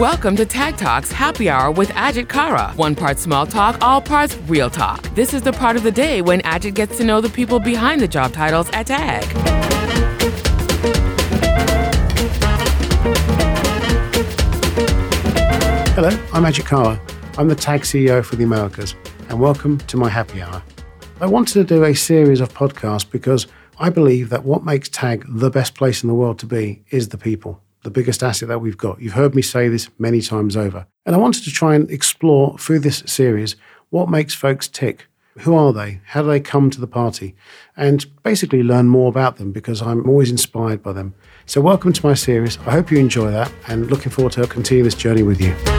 Welcome to Tag Talks Happy Hour with Ajit Kara. One part small talk, all parts real talk. This is the part of the day when Ajit gets to know the people behind the job titles at Tag. Hello, I'm Ajit Kara. I'm the Tag CEO for the Americas, and welcome to my happy hour. I wanted to do a series of podcasts because I believe that what makes Tag the best place in the world to be is the people, the biggest asset that we've got. You've heard me say this many times over. And I wanted to try and explore through this series what makes folks tick. Who are they? How do they come to the party? And basically learn more about them because I'm always inspired by them. So, welcome to my series. I hope you enjoy that and looking forward to continuing this journey with you.